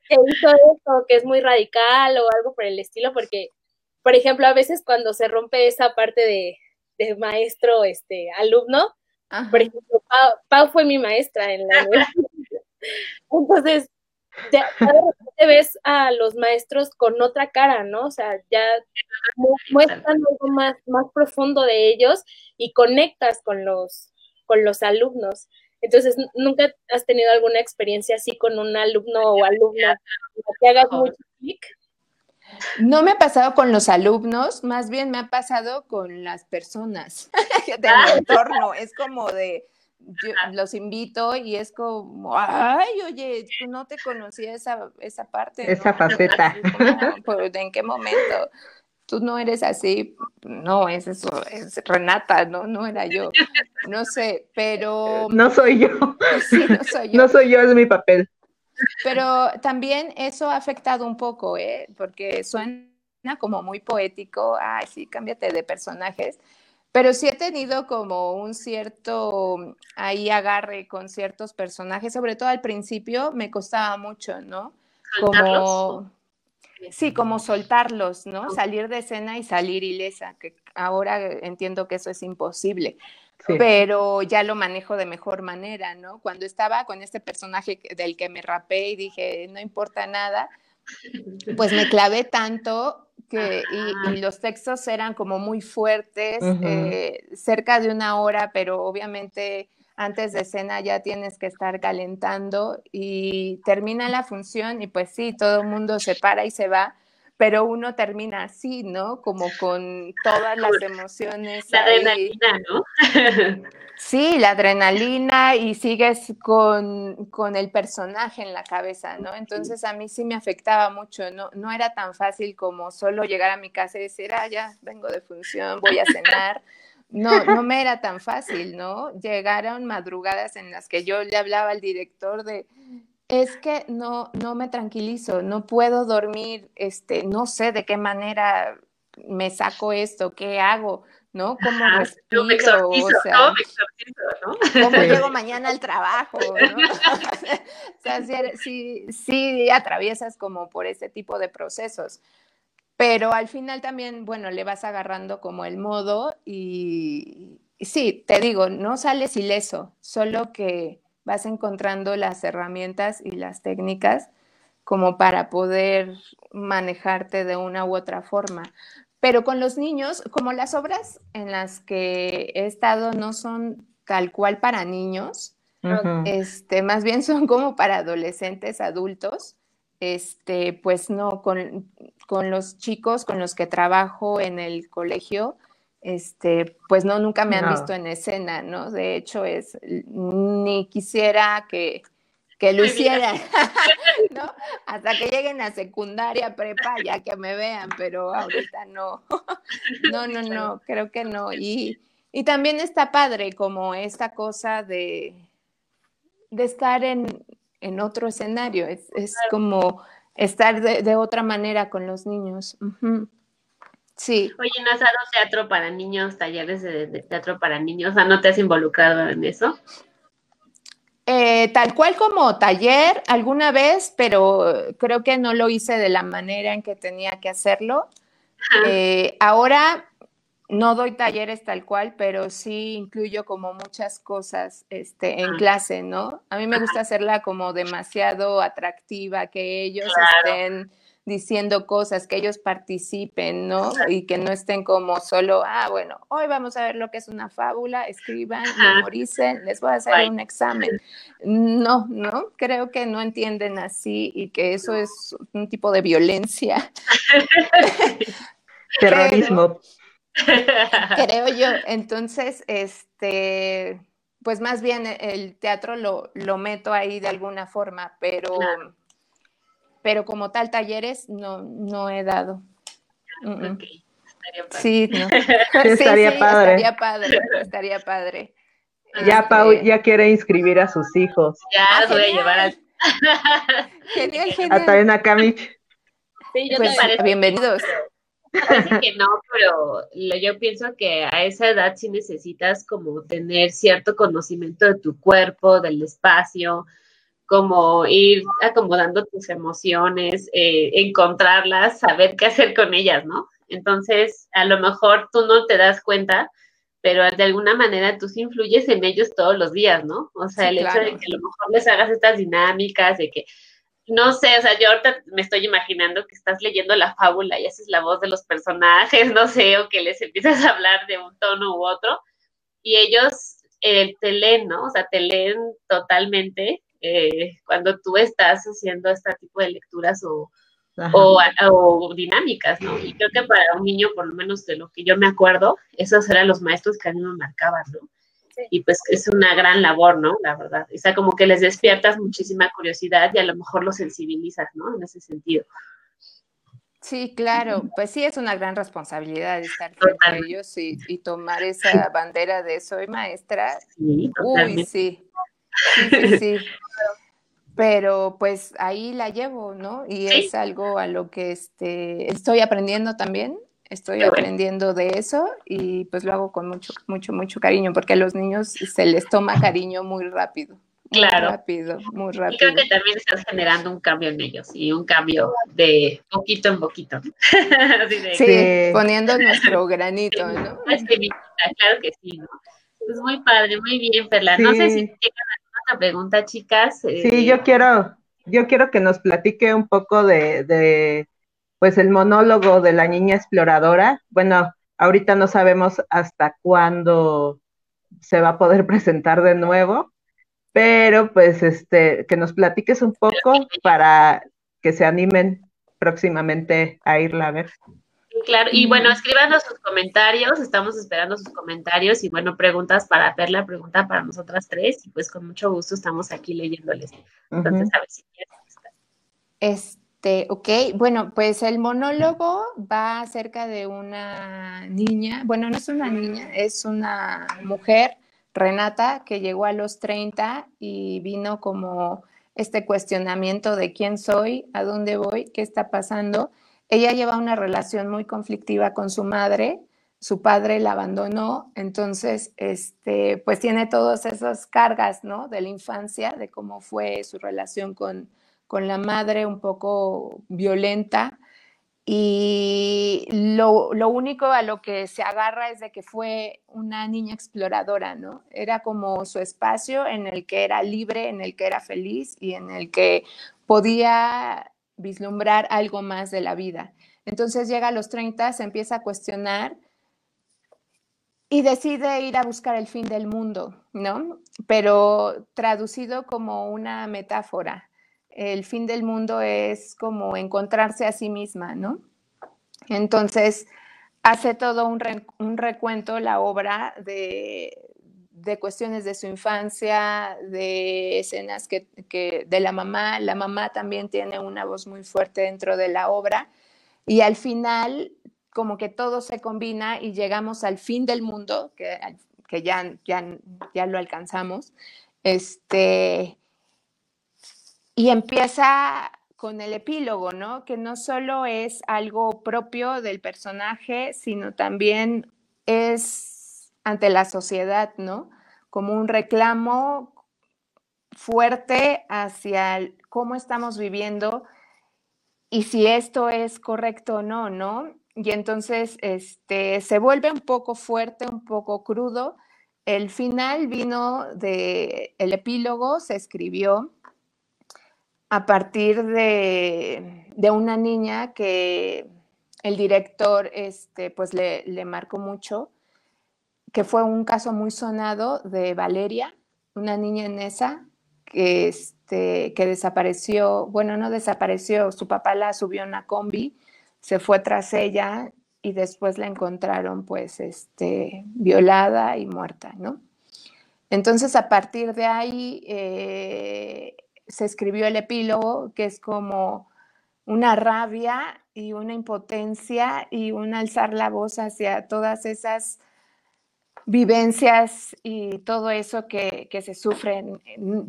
que hizo esto, que es muy radical o algo por el estilo, porque, por ejemplo, a veces cuando se rompe esa parte de, de maestro, este, alumno, por ejemplo, Pau, fue mi maestra en la [laughs] Entonces, ya, te ves a los maestros con otra cara, ¿no? O sea, ya muestran algo más, más profundo de ellos y conectas con los, con los alumnos. Entonces, ¿nunca has tenido alguna experiencia así con un alumno o alumna que hagas mucho clic? No me ha pasado con los alumnos, más bien me ha pasado con las personas [laughs] de mi ah. entorno. Es como de, yo los invito y es como, ay, oye, tú no te conocía esa, esa parte. Esa faceta. ¿En qué momento? Tú no eres así, no, es eso, es Renata, no, no era yo, no sé, pero... No soy yo. [laughs] Sí, no soy yo. No soy yo, es mi papel. Pero también eso ha afectado un poco, ¿eh? Porque suena como muy poético, ay, sí, cámbiate de personajes, pero sí he tenido como un cierto ahí agarre con ciertos personajes, sobre todo al principio me costaba mucho, ¿no? Como sí, como soltarlos, ¿no? Salir de escena y salir ilesa, que ahora entiendo que eso es imposible. Pero ya lo manejo de mejor manera, ¿no? Cuando estaba con este personaje del que me rapé y dije, no importa nada, pues me clavé tanto que, y, los textos eran como muy fuertes, eh, cerca de una hora, pero obviamente antes de escena ya tienes que estar calentando y termina la función y pues sí, todo el mundo se para y se va, pero uno termina así, ¿no? Como con todas las emociones. La adrenalina, ¿no? [laughs] sí, la adrenalina y sigues con, con, el personaje en la cabeza, ¿no? Entonces a mí sí me afectaba mucho, ¿no? No era tan fácil como solo llegar a mi casa y decir, ah, ya, vengo de función, voy a cenar. [laughs] No, no me era tan fácil, ¿no? Llegaron madrugadas en las que yo le hablaba al director de, es que no, no me tranquilizo, no puedo dormir, este, no sé de qué manera me saco esto, qué hago, ¿no? ¿Cómo respiro? o sea, ¿Cómo llego mañana al trabajo? ¿no? [laughs] [laughs] o sea, sí, sí, atraviesas como por ese tipo de procesos. Pero al final también, bueno, le vas agarrando como el modo y sí, te digo, no sales ileso, solo que vas encontrando las herramientas y las técnicas como para poder manejarte de una u otra forma. Pero con los niños, como las obras en las que he estado no son tal cual para niños, este, más bien son como para adolescentes, adultos, este, pues no, con, con, los chicos con los que trabajo en el colegio, este, pues no, nunca me han visto en escena, ¿no? De hecho, es, ni quisiera que, que lo [laughs] hicieran, [laughs] ¿no? Hasta que lleguen a secundaria, prepa, ya que me vean, pero ahorita no. [laughs] No, no, no, creo que no. Y, y también está padre como esta cosa de, de estar en, en otro escenario, es, es como estar de, de, otra manera con los niños. Sí. Oye, ¿no has dado teatro para niños, talleres de, de, teatro para niños? O sea, ¿no te has involucrado en eso? Eh, tal cual como taller alguna vez, pero creo que no lo hice de la manera en que tenía que hacerlo. Eh, ahora no doy talleres tal cual, pero sí incluyo como muchas cosas este, en clase, ¿no? A mí me gusta hacerla como demasiado atractiva, que ellos estén diciendo cosas, que ellos participen, ¿no? Y que no estén como solo, ah, bueno, hoy vamos a ver lo que es una fábula, escriban, memoricen, les voy a hacer un examen. No, no, creo que no entienden así y que eso es un tipo de violencia. [laughs] Terrorismo. creo yo. Entonces, este, pues más bien el teatro lo, lo meto ahí de alguna forma, pero pero como tal talleres no, no he dado. Okay. Sí, no. [laughs] estaría sí, padre. Estaría padre, estaría padre. Ya Este, Pau ya quiere inscribir a sus hijos. Ya Ah, los voy a genial. llevar al... Genial, A genial. también [laughs] a Camich. Sí, yo Pues, te parece bienvenidos. Parece que no, pero lo- yo pienso que a esa edad sí necesitas como tener cierto conocimiento de tu cuerpo, del espacio, como ir acomodando tus emociones, eh, encontrarlas, saber qué hacer con ellas, ¿no? Entonces, a lo mejor tú no te das cuenta, pero de alguna manera tú sí influyes en ellos todos los días, ¿no? O sea, Sí, el hecho de que a lo mejor les hagas estas dinámicas, de que no sé, o sea, yo ahorita me estoy imaginando que estás leyendo la fábula y haces la voz de los personajes, [laughs] no sé, o que les empiezas a hablar de un tono u otro, y ellos eh, te leen, ¿no? O sea, te leen totalmente eh, cuando tú estás haciendo este tipo de lecturas o, o, o dinámicas, ¿no? Y creo que para un niño, por lo menos de lo que yo me acuerdo, esos eran los maestros que a mí me marcaban, ¿no? Sí. Y pues es una gran labor, ¿no? La verdad. O sea, como que les despiertas muchísima curiosidad y a lo mejor los sensibilizas, ¿no? En ese sentido. Sí, claro, pues sí es una gran responsabilidad estar frente a ellos y, y tomar esa bandera de soy maestra. Sí, Uy, sí, [laughs] sí. Pero pues ahí la llevo, ¿no? Y Sí. es algo a lo que este, estoy aprendiendo también, estoy Qué bueno. aprendiendo de eso y pues lo hago con mucho, mucho, mucho cariño, porque a los niños se les toma cariño muy rápido. Muy Claro. rápido, muy Y rápido. creo que también estás generando un cambio en ellos y un cambio de poquito en poquito. ¿no? [laughs] Así de, Sí, poniendo nuestro [laughs] granito, ¿no? claro que sí, ¿no? Pues muy padre, muy bien, Perla. No sé si Sí. Otra pregunta, chicas. Sí, eh, yo quiero, yo quiero que nos platique un poco de, de, pues el monólogo de la niña exploradora. Bueno, ahorita no sabemos hasta cuándo se va a poder [laughs] presentar de nuevo, pero pues este, que nos platiques un poco para que se animen próximamente a irla a ver. Claro, y bueno, escríbanos sus comentarios, estamos esperando sus comentarios y bueno, preguntas para Perla, pregunta para nosotras tres y pues con mucho gusto estamos aquí leyéndoles. Entonces, a ver si quieres. Este, ok, bueno, pues el monólogo va acerca de una niña, bueno, no es una niña, es una mujer, Renata, que llegó a los 30 y vino como este cuestionamiento de quién soy, a dónde voy, qué está pasando. Ella lleva una relación muy conflictiva con su madre, su padre la abandonó, entonces, este, pues tiene todas esas cargas, ¿no? De la infancia, de cómo fue su relación con, con la madre un poco violenta y lo, lo, único a lo que se agarra es de que fue una niña exploradora, ¿no? Era como su espacio en el que era libre, en el que era feliz y en el que podía vislumbrar algo más de la vida. Entonces llega a los 30, se empieza a cuestionar y decide ir a buscar el fin del mundo, ¿no? Pero traducido como una metáfora. El fin del mundo es como encontrarse a sí misma, ¿no? Entonces hace todo un, recuento la obra de, cuestiones de su infancia, de escenas que, de la mamá. La mamá también tiene una voz muy fuerte dentro de la obra. Y al final como que todo se combina y llegamos al fin del mundo, que, que ya, ya, ya lo alcanzamos, este, y empieza con el epílogo, ¿no? Que no solo es algo propio del personaje, sino también es ante la sociedad, ¿no? Como un reclamo fuerte hacia cómo estamos viviendo y si esto es correcto o no, ¿no? y entonces este, se vuelve un poco fuerte, un poco crudo. El final vino de, el epílogo se escribió a partir de, una niña que el director este, pues le, le, marcó mucho, que fue un caso muy sonado de Valeria, una niña en esa que, este, que desapareció, bueno, no desapareció, su papá la subió a una combi se fue tras ella y después la encontraron pues este, violada y muerta, ¿no? Entonces a partir de ahí eh, se escribió el epílogo, que es como una rabia y una impotencia y un alzar la voz hacia todas esas vivencias y todo eso que, que, se sufren.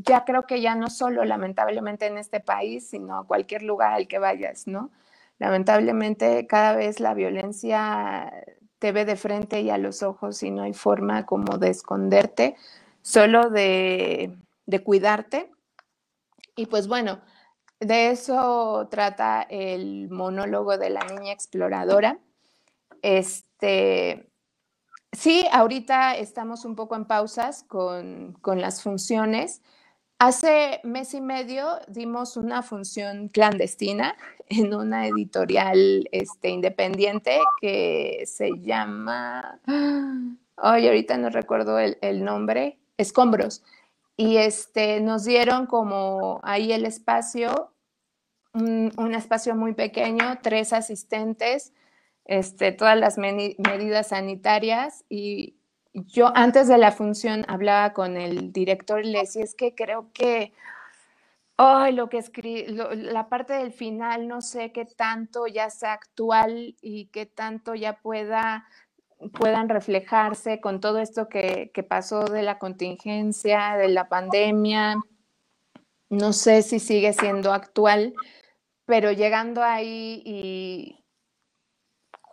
Ya creo que ya no solo lamentablemente en este país, sino a cualquier lugar al que vayas, ¿no? lamentablemente cada vez la violencia te ve de frente y a los ojos y no hay forma como de esconderte, solo de, cuidarte. Y pues bueno, de eso trata el monólogo de la niña exploradora. Este, sí, ahorita estamos un poco en pausas con, con las funciones, Hace mes y medio dimos una función clandestina [laughs] en una editorial este, independiente que se llama, ay, ahorita no recuerdo el, nombre, Escombros. Y este, nos dieron como ahí el espacio, un, espacio muy pequeño, tres asistentes, este, todas las medidas sanitarias y yo antes de la función hablaba con el director y le decía, es que creo que, lo que escribí, la parte del final, no sé qué tanto ya sea actual y qué tanto ya pueda puedan reflejarse con todo esto que, que pasó de la contingencia, de la pandemia. No sé si sigue siendo actual, pero llegando ahí y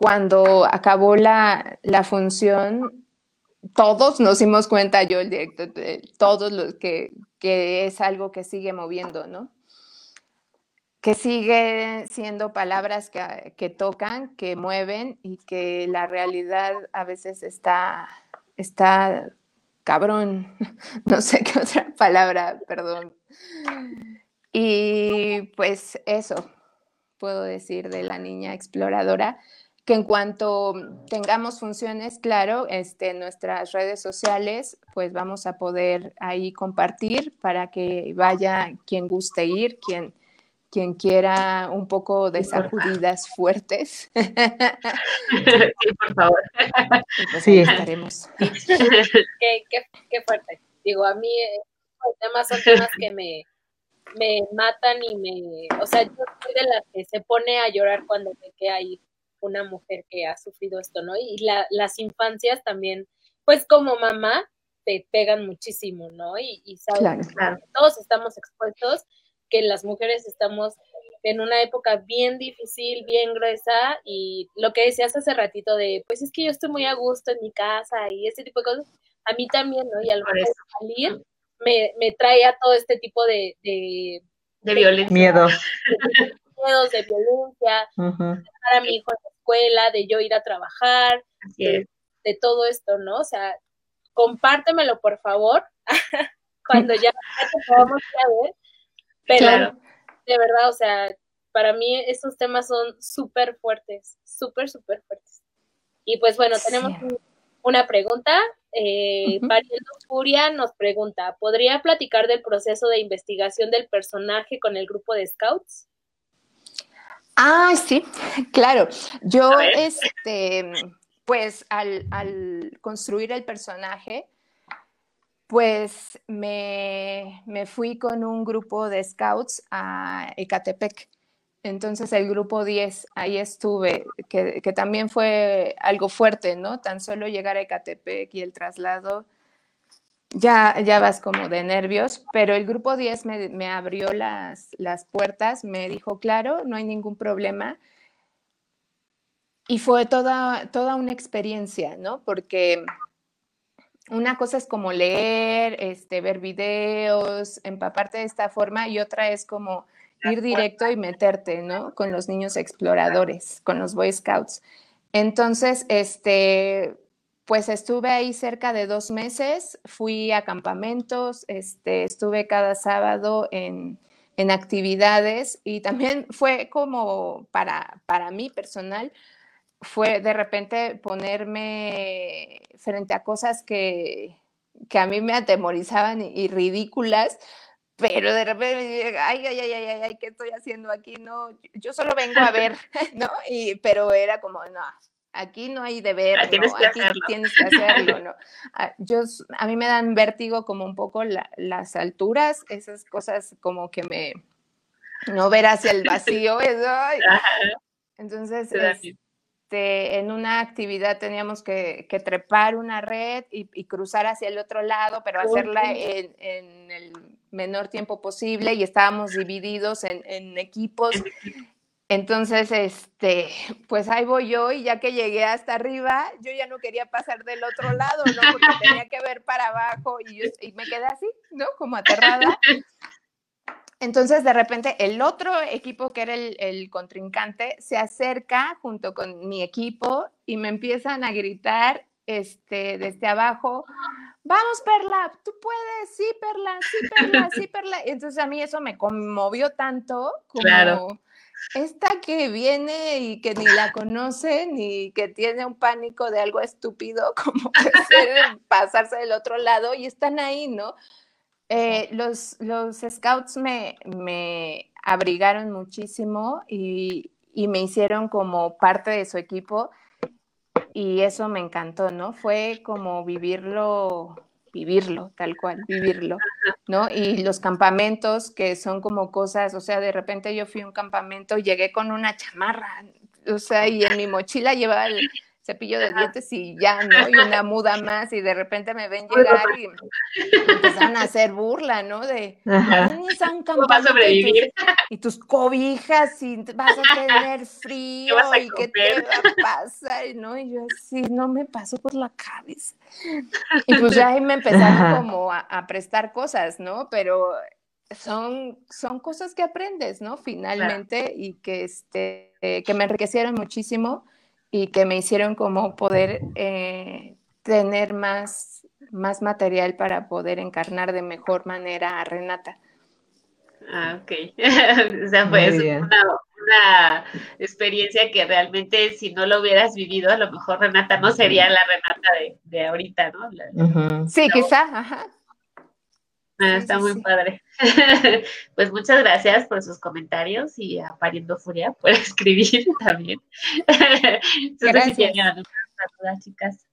cuando acabó la, la función, todos nos dimos cuenta, yo el director, todos los que, que es algo que sigue moviendo, ¿no? Que sigue siendo palabras que, que, tocan, que mueven y que la realidad a veces está, está cabrón, [laughs] no sé qué otra palabra, perdón. Y pues eso puedo decir de la niña exploradora que en cuanto tengamos funciones, claro, este, nuestras redes sociales, pues vamos a poder ahí compartir para que vaya quien guste ir, quien, quien quiera un poco de sacudidas fuertes. [laughs] Sí, por favor. Pues sí, estaremos. [laughs] Qué, qué, qué, fuerte. Digo, a mí los temas son temas que me, me matan y me... O sea, yo soy de las que se pone a llorar cuando me queda ahí una mujer que ha sufrido esto, ¿no? Y las infancias también, pues como mamá, te pegan muchísimo, ¿no? Y, y sabes, que todos estamos expuestos, que las mujeres estamos en una época bien difícil, bien gruesa, y lo que decías hace ratito de, pues es que yo estoy muy a gusto en mi casa y ese tipo de cosas, a mí también, ¿no? Y al salir, me, me trae a todo este tipo de... De, de violencia. Miedo. Miedos, de violencia, dejar a mi hijo en la escuela, de yo ir a trabajar, de, todo esto, ¿no? O sea, compártemelo, por favor, [laughs] cuando ya, te podamos ver, pero de verdad, o sea, para mí esos temas son súper fuertes, súper, súper fuertes. Y pues bueno, tenemos una pregunta. Eh, Furia nos pregunta, ¿podría platicar del proceso de investigación del personaje con el grupo de scouts? Ah, sí, claro. Yo, este, pues al, construir el personaje, pues me, fui con un grupo de scouts a Ecatepec. Entonces el grupo 10, ahí estuve, que, que, también fue algo fuerte, ¿no? Tan solo llegar a Ecatepec y el traslado ya, ya vas como de nervios, pero el grupo 10 me, abrió las, las, puertas, me dijo, claro, no hay ningún problema. Y fue toda, toda una experiencia, ¿no? Porque una cosa es como leer, este, ver videos, empaparte de esta forma, y otra es como ir directo y meterte, ¿no? Con los niños exploradores, con los Boy Scouts. Entonces, este, pues estuve ahí cerca de dos meses, fui a campamentos, este, estuve cada sábado en, actividades y también fue como para, para mí personal, fue de repente ponerme frente a cosas que, a mí me atemorizaban y, ridículas, pero de repente ay, ay, ay, ay, ay, ¿qué estoy haciendo aquí? No, yo solo vengo a [laughs] ver, [laughs] ¿no? Y, pero era como, no, aquí no hay deber, ah, tienes que aquí tienes que hacerlo, ¿no? [laughs] Ah, yo, a mí me dan vértigo como un poco las alturas, esas cosas como que me, no ver hacia el vacío, eso, [laughs] entonces, este, en una actividad teníamos que, trepar una red y, cruzar hacia el otro lado, pero hacerla en, el menor tiempo posible y estábamos divididos en, en equipos entonces, este, pues ahí voy yo y ya que llegué hasta arriba, yo ya no quería pasar del otro lado, ¿no? Porque tenía que ver para abajo y, me quedé así, ¿no? Como aterrada. Entonces, de repente, el otro equipo, que era el, contrincante, se acerca junto con mi equipo y me empiezan a gritar este, desde abajo, vamos Perla, tú puedes, sí Perla, sí Perla, sí Perla. Entonces a mí eso me conmovió tanto como, claro esta que viene y que ni la conoce, ni que tiene un pánico de algo estúpido [laughs] como pasarse del otro lado y están ahí, ¿no? Eh, los, los scouts me, me abrigaron muchísimo y, y, me hicieron como parte de su equipo y eso me encantó, ¿no? Fue como vivirlo vivirlo, tal cual, vivirlo, ¿no? Y los campamentos que son como cosas, o sea, de repente yo fui a un campamento y llegué con una chamarra, o sea, y en mi mochila llevaba el cepillo de dientes y ya, ¿no? Y una muda más y de repente me ven llegar y empezaron a hacer burla, ¿no? De, ¿Cómo vas a sobrevivir? [laughs] Y tus, cobijas y vas a tener [laughs] frío y qué te va a pasar, ¿no? Y yo así, no me pasó por la cabeza. [laughs] Y pues ya ahí me empezaron como a, prestar cosas, ¿no? Pero son, son cosas que aprendes, ¿no? Finalmente y que, este, que me enriquecieron muchísimo y que me hicieron como poder eh, tener más, más material para poder encarnar de mejor manera a Renata. Ah, ok. [laughs] o sea, pues una, experiencia que realmente si no lo hubieras vivido, a lo mejor Renata no sería la Renata de, ahorita, ¿no? sí, quizá, ajá. Ah, está muy padre. [laughs] pues muchas gracias por sus comentarios y a Pariendo Furia por [laughs] escribir también. [laughs] gracias. chicas.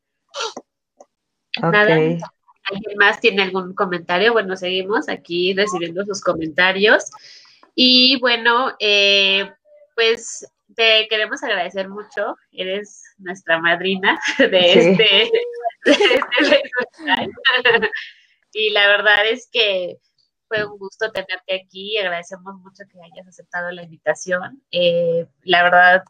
Nada. ¿Alguien más tiene algún comentario? Bueno, seguimos aquí recibiendo sus comentarios. Y bueno, eh, pues te queremos agradecer mucho. Eres nuestra madrina de este, de este y la verdad es que fue un gusto tenerte aquí. Agradecemos mucho que hayas aceptado la invitación. Eh, la verdad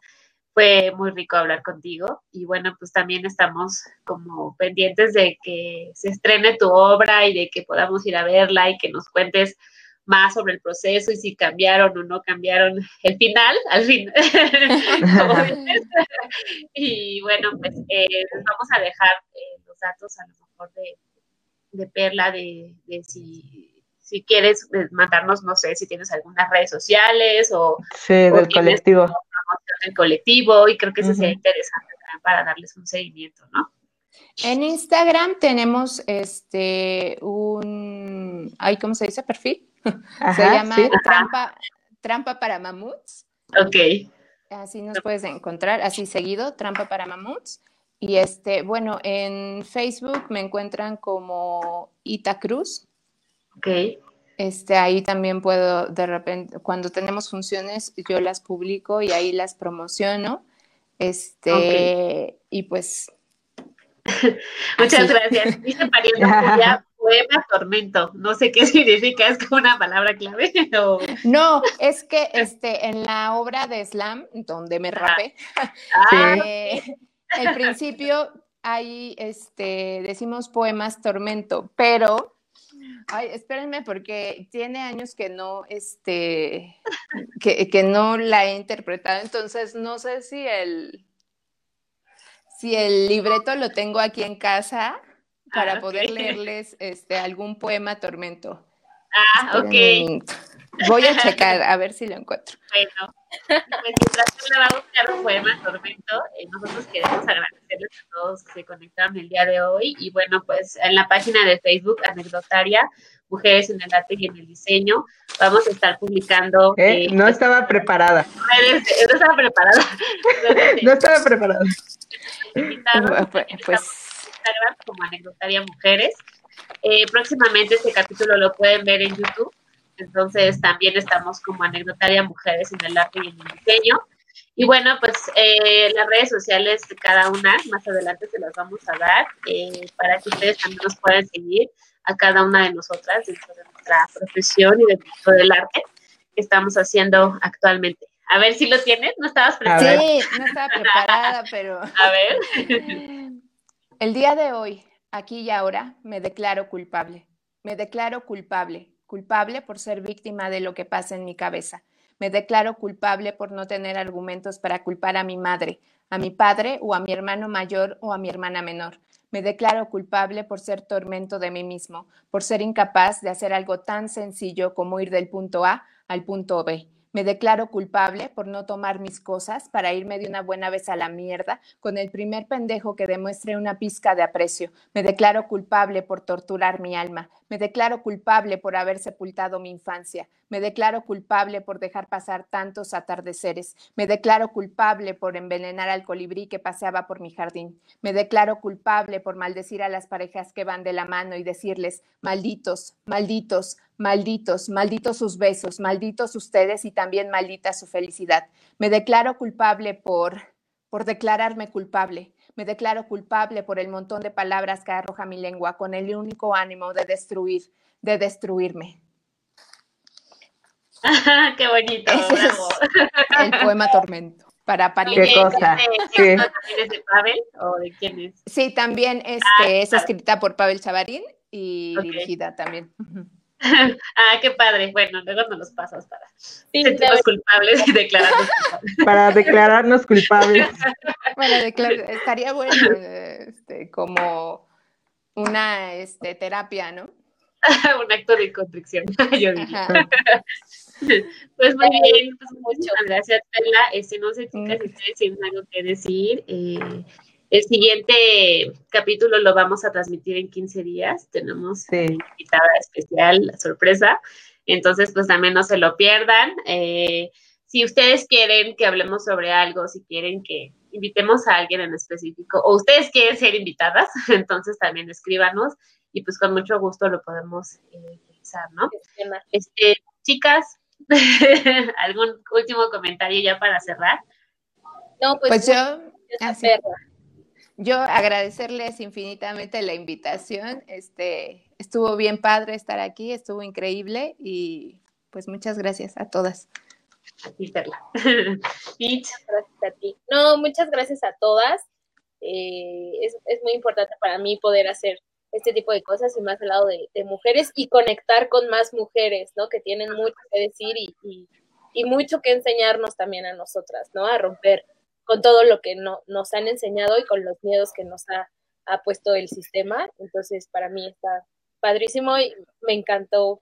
fue muy rico hablar contigo y bueno, pues también estamos como pendientes de que se estrene tu obra y de que podamos ir a verla y que nos cuentes más sobre el proceso y si cambiaron o no cambiaron el final, al fin. [laughs] [laughs] y bueno, pues eh, vamos a dejar eh, los datos a lo mejor de, de Perla de, si, si quieres eh, mandarnos, no sé, si tienes algunas redes sociales o... Sí, del colectivo. Del colectivo y creo que eso sería interesante también para darles un seguimiento, ¿no? En Instagram tenemos este un, ay, ¿cómo se dice? Perfil. [laughs] se llama trampa, trampa para mamuts. Ok. Así nos puedes encontrar, así seguido, Trampa para Mamuts. Y este, bueno, en Facebook me encuentran como Ita Cruz. Ok. Este, ahí también puedo, de repente, cuando tenemos funciones, yo las publico y ahí las promociono. Este, y pues. [laughs] Muchas gracias. Dice Julia, [laughs] poema tormento. No sé qué [laughs] significa, es como una palabra clave. No, es que este, en la obra de Slam, donde me rapé, ah, eh, el principio ahí este, decimos poemas tormento, pero Ay, espérenme porque tiene años que no, este, que, que, no la he interpretado, entonces no sé si el, si el libreto lo tengo aquí en casa para ah, poder leerles este, algún poema tormento. Ah, ok. Voy a [laughs] checar a ver si lo encuentro. Bueno, pues mientras le va a buscar un poema tormento, eh, nosotros queremos agradecerles a todos que se conectaron el día de hoy. Y bueno, pues en la página de Facebook, Anecdotaria, Mujeres en el Arte y en el Diseño, vamos a estar publicando. ¿Eh? no estaba preparada. No estaba preparada. [laughs] no estaba preparada. pues Instagram como Anecdotaria Mujeres. Eh, próximamente este capítulo lo pueden ver en YouTube, entonces también estamos como Anecdotaria Mujeres en el Arte y en el Diseño. Y bueno, pues eh, las redes sociales de cada una, más adelante se las vamos a dar eh, para que ustedes también nos puedan seguir a cada una de nosotras dentro de nuestra profesión y dentro del arte que estamos haciendo actualmente. A ver si lo tienes, no estabas preparada. Sí, no estaba preparada, pero. [laughs] A ver. El día de hoy, aquí y ahora, me declaro culpable. Me declaro culpable, culpable por ser víctima de lo que pasa en mi cabeza. Me declaro culpable por no tener argumentos para culpar a mi madre, a mi padre o a mi hermano mayor o a mi hermana menor. Me declaro culpable por ser tormento de mí mismo, por ser incapaz de hacer algo tan sencillo como ir del punto A al punto B. Me declaro culpable por no tomar mis cosas para irme de una buena vez a la mierda con el primer pendejo que demuestre una pizca de aprecio. Me declaro culpable por torturar mi alma. Me declaro culpable por haber sepultado mi infancia. Me declaro culpable por dejar pasar tantos atardeceres. Me declaro culpable por envenenar al colibrí que paseaba por mi jardín. Me declaro culpable por maldecir a las parejas que van de la mano y decirles, malditos, malditos, malditos, malditos sus besos, malditos ustedes y también maldita su felicidad. Me declaro culpable por, por declararme culpable. Me declaro culpable por el montón de palabras que arroja mi lengua con el único ánimo de destruir, de destruirme. [laughs] Qué bonito. [laughs] el poema Tormento. Para ¿Qué cosa? ¿Es de Pavel o de quién es? Sí, también este, ah, es escrita por Pavel Chavarín y dirigida también. [laughs] ah, qué padre. Bueno, luego nos los pasas para sentirnos culpables y declararnos culpables. Para declararnos culpables. [laughs] Bueno, estaría bueno este, como una este, terapia, ¿no? [laughs] Un acto de contrición, yo diría. Pues muy bien, pues muchas gracias, Perla. Este, no sé, chicas, si ustedes tienen algo que decir. Eh, el siguiente capítulo lo vamos a transmitir en 15 días. Tenemos invitada especial, la sorpresa. Entonces, pues también no se lo pierdan. Eh, si ustedes quieren que hablemos sobre algo, si quieren que invitemos a alguien en específico, o ustedes quieren ser invitadas, [laughs] entonces también escríbanos y pues con mucho gusto lo podemos eh, utilizar, ¿no? Este, chicas, [laughs] ¿algún último comentario ya para cerrar? No, pues, pues yo, yo agradecerles infinitamente la invitación. Este, estuvo bien padre estar aquí, estuvo increíble y pues muchas gracias a todas. A ti, Perla. [laughs] Muchas gracias a ti. No, muchas gracias a todas. Eh, es, muy importante para mí poder hacer este tipo de cosas y más al lado de, mujeres y conectar con más mujeres, ¿no? Que tienen mucho que decir y, y mucho que enseñarnos también a nosotras, ¿no? A romper con todo lo que no, nos han enseñado y con los miedos que nos ha, puesto el sistema. Entonces, para mí está padrísimo y me encantó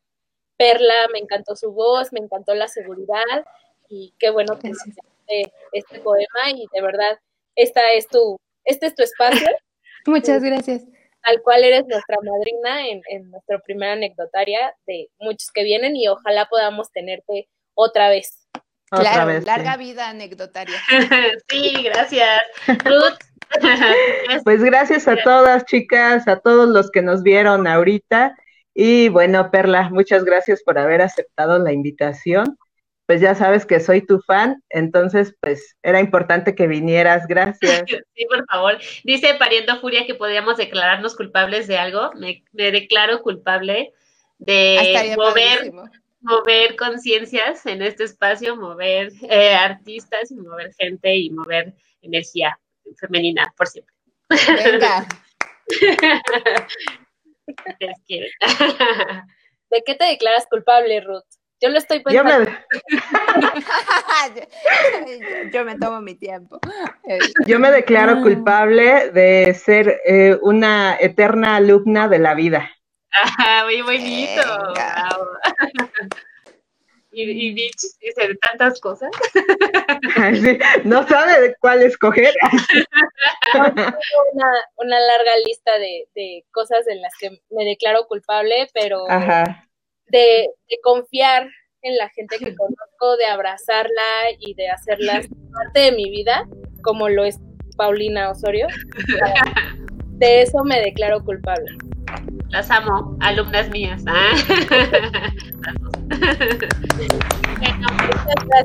Perla, me encantó su voz, me encantó la seguridad y qué bueno que este, este poema y de verdad esta es tu, este es tu espacio. [laughs] Muchas gracias. Al cual eres nuestra madrina en, en nuestra primera anecdotaria de muchos que vienen y ojalá podamos tenerte otra vez. Claro, larga vida anecdotaria. [laughs] sí, gracias. Ruth. [laughs] pues gracias a todas, chicas, a todos los que nos vieron ahorita. Y bueno, Perla, muchas gracias por haber aceptado la invitación pues ya sabes que soy tu fan, entonces pues era importante que vinieras, gracias. [laughs] Sí, por favor. Dice Pariendo Furia que podríamos declararnos culpables de algo. Me, declaro culpable de mover, mover conciencias en este espacio, mover eh, artistas y mover gente y mover energía femenina por siempre. Venga. [laughs] [laughs] ¿De qué te declaras culpable, Ruth? Yo lo estoy pensando. [laughs] Yo me... tomo mi tiempo. Yo me declaro culpable de ser eh, una eterna alumna de la vida. Muy bonito. [laughs] y, y Bitch dice tantas cosas. [laughs] no sabe de cuál escoger. una, una larga lista de, de, cosas en las que me declaro culpable, pero Ajá de, confiar en la gente que conozco, de abrazarla y de hacerla parte de mi vida, como lo es Paulina Osorio. [laughs] De eso me declaro culpable. Las amo, alumnas mías. ¿ah? [laughs]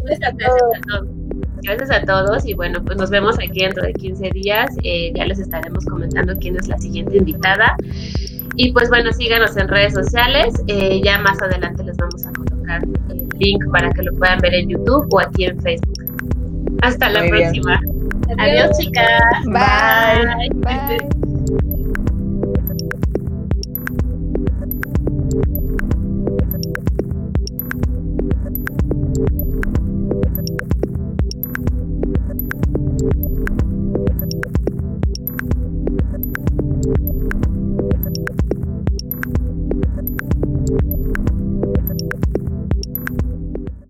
gracias a todos. Gracias a todos y bueno, pues nos vemos aquí dentro de 15 días. Eh, ya les estaremos comentando quién es la siguiente invitada. Y pues bueno, síganos en redes sociales. Eh, ya más adelante les vamos a colocar el link para que lo puedan ver en YouTube o aquí en Facebook. Hasta la próxima. Adiós, chicas. Bye. Bye. Bye.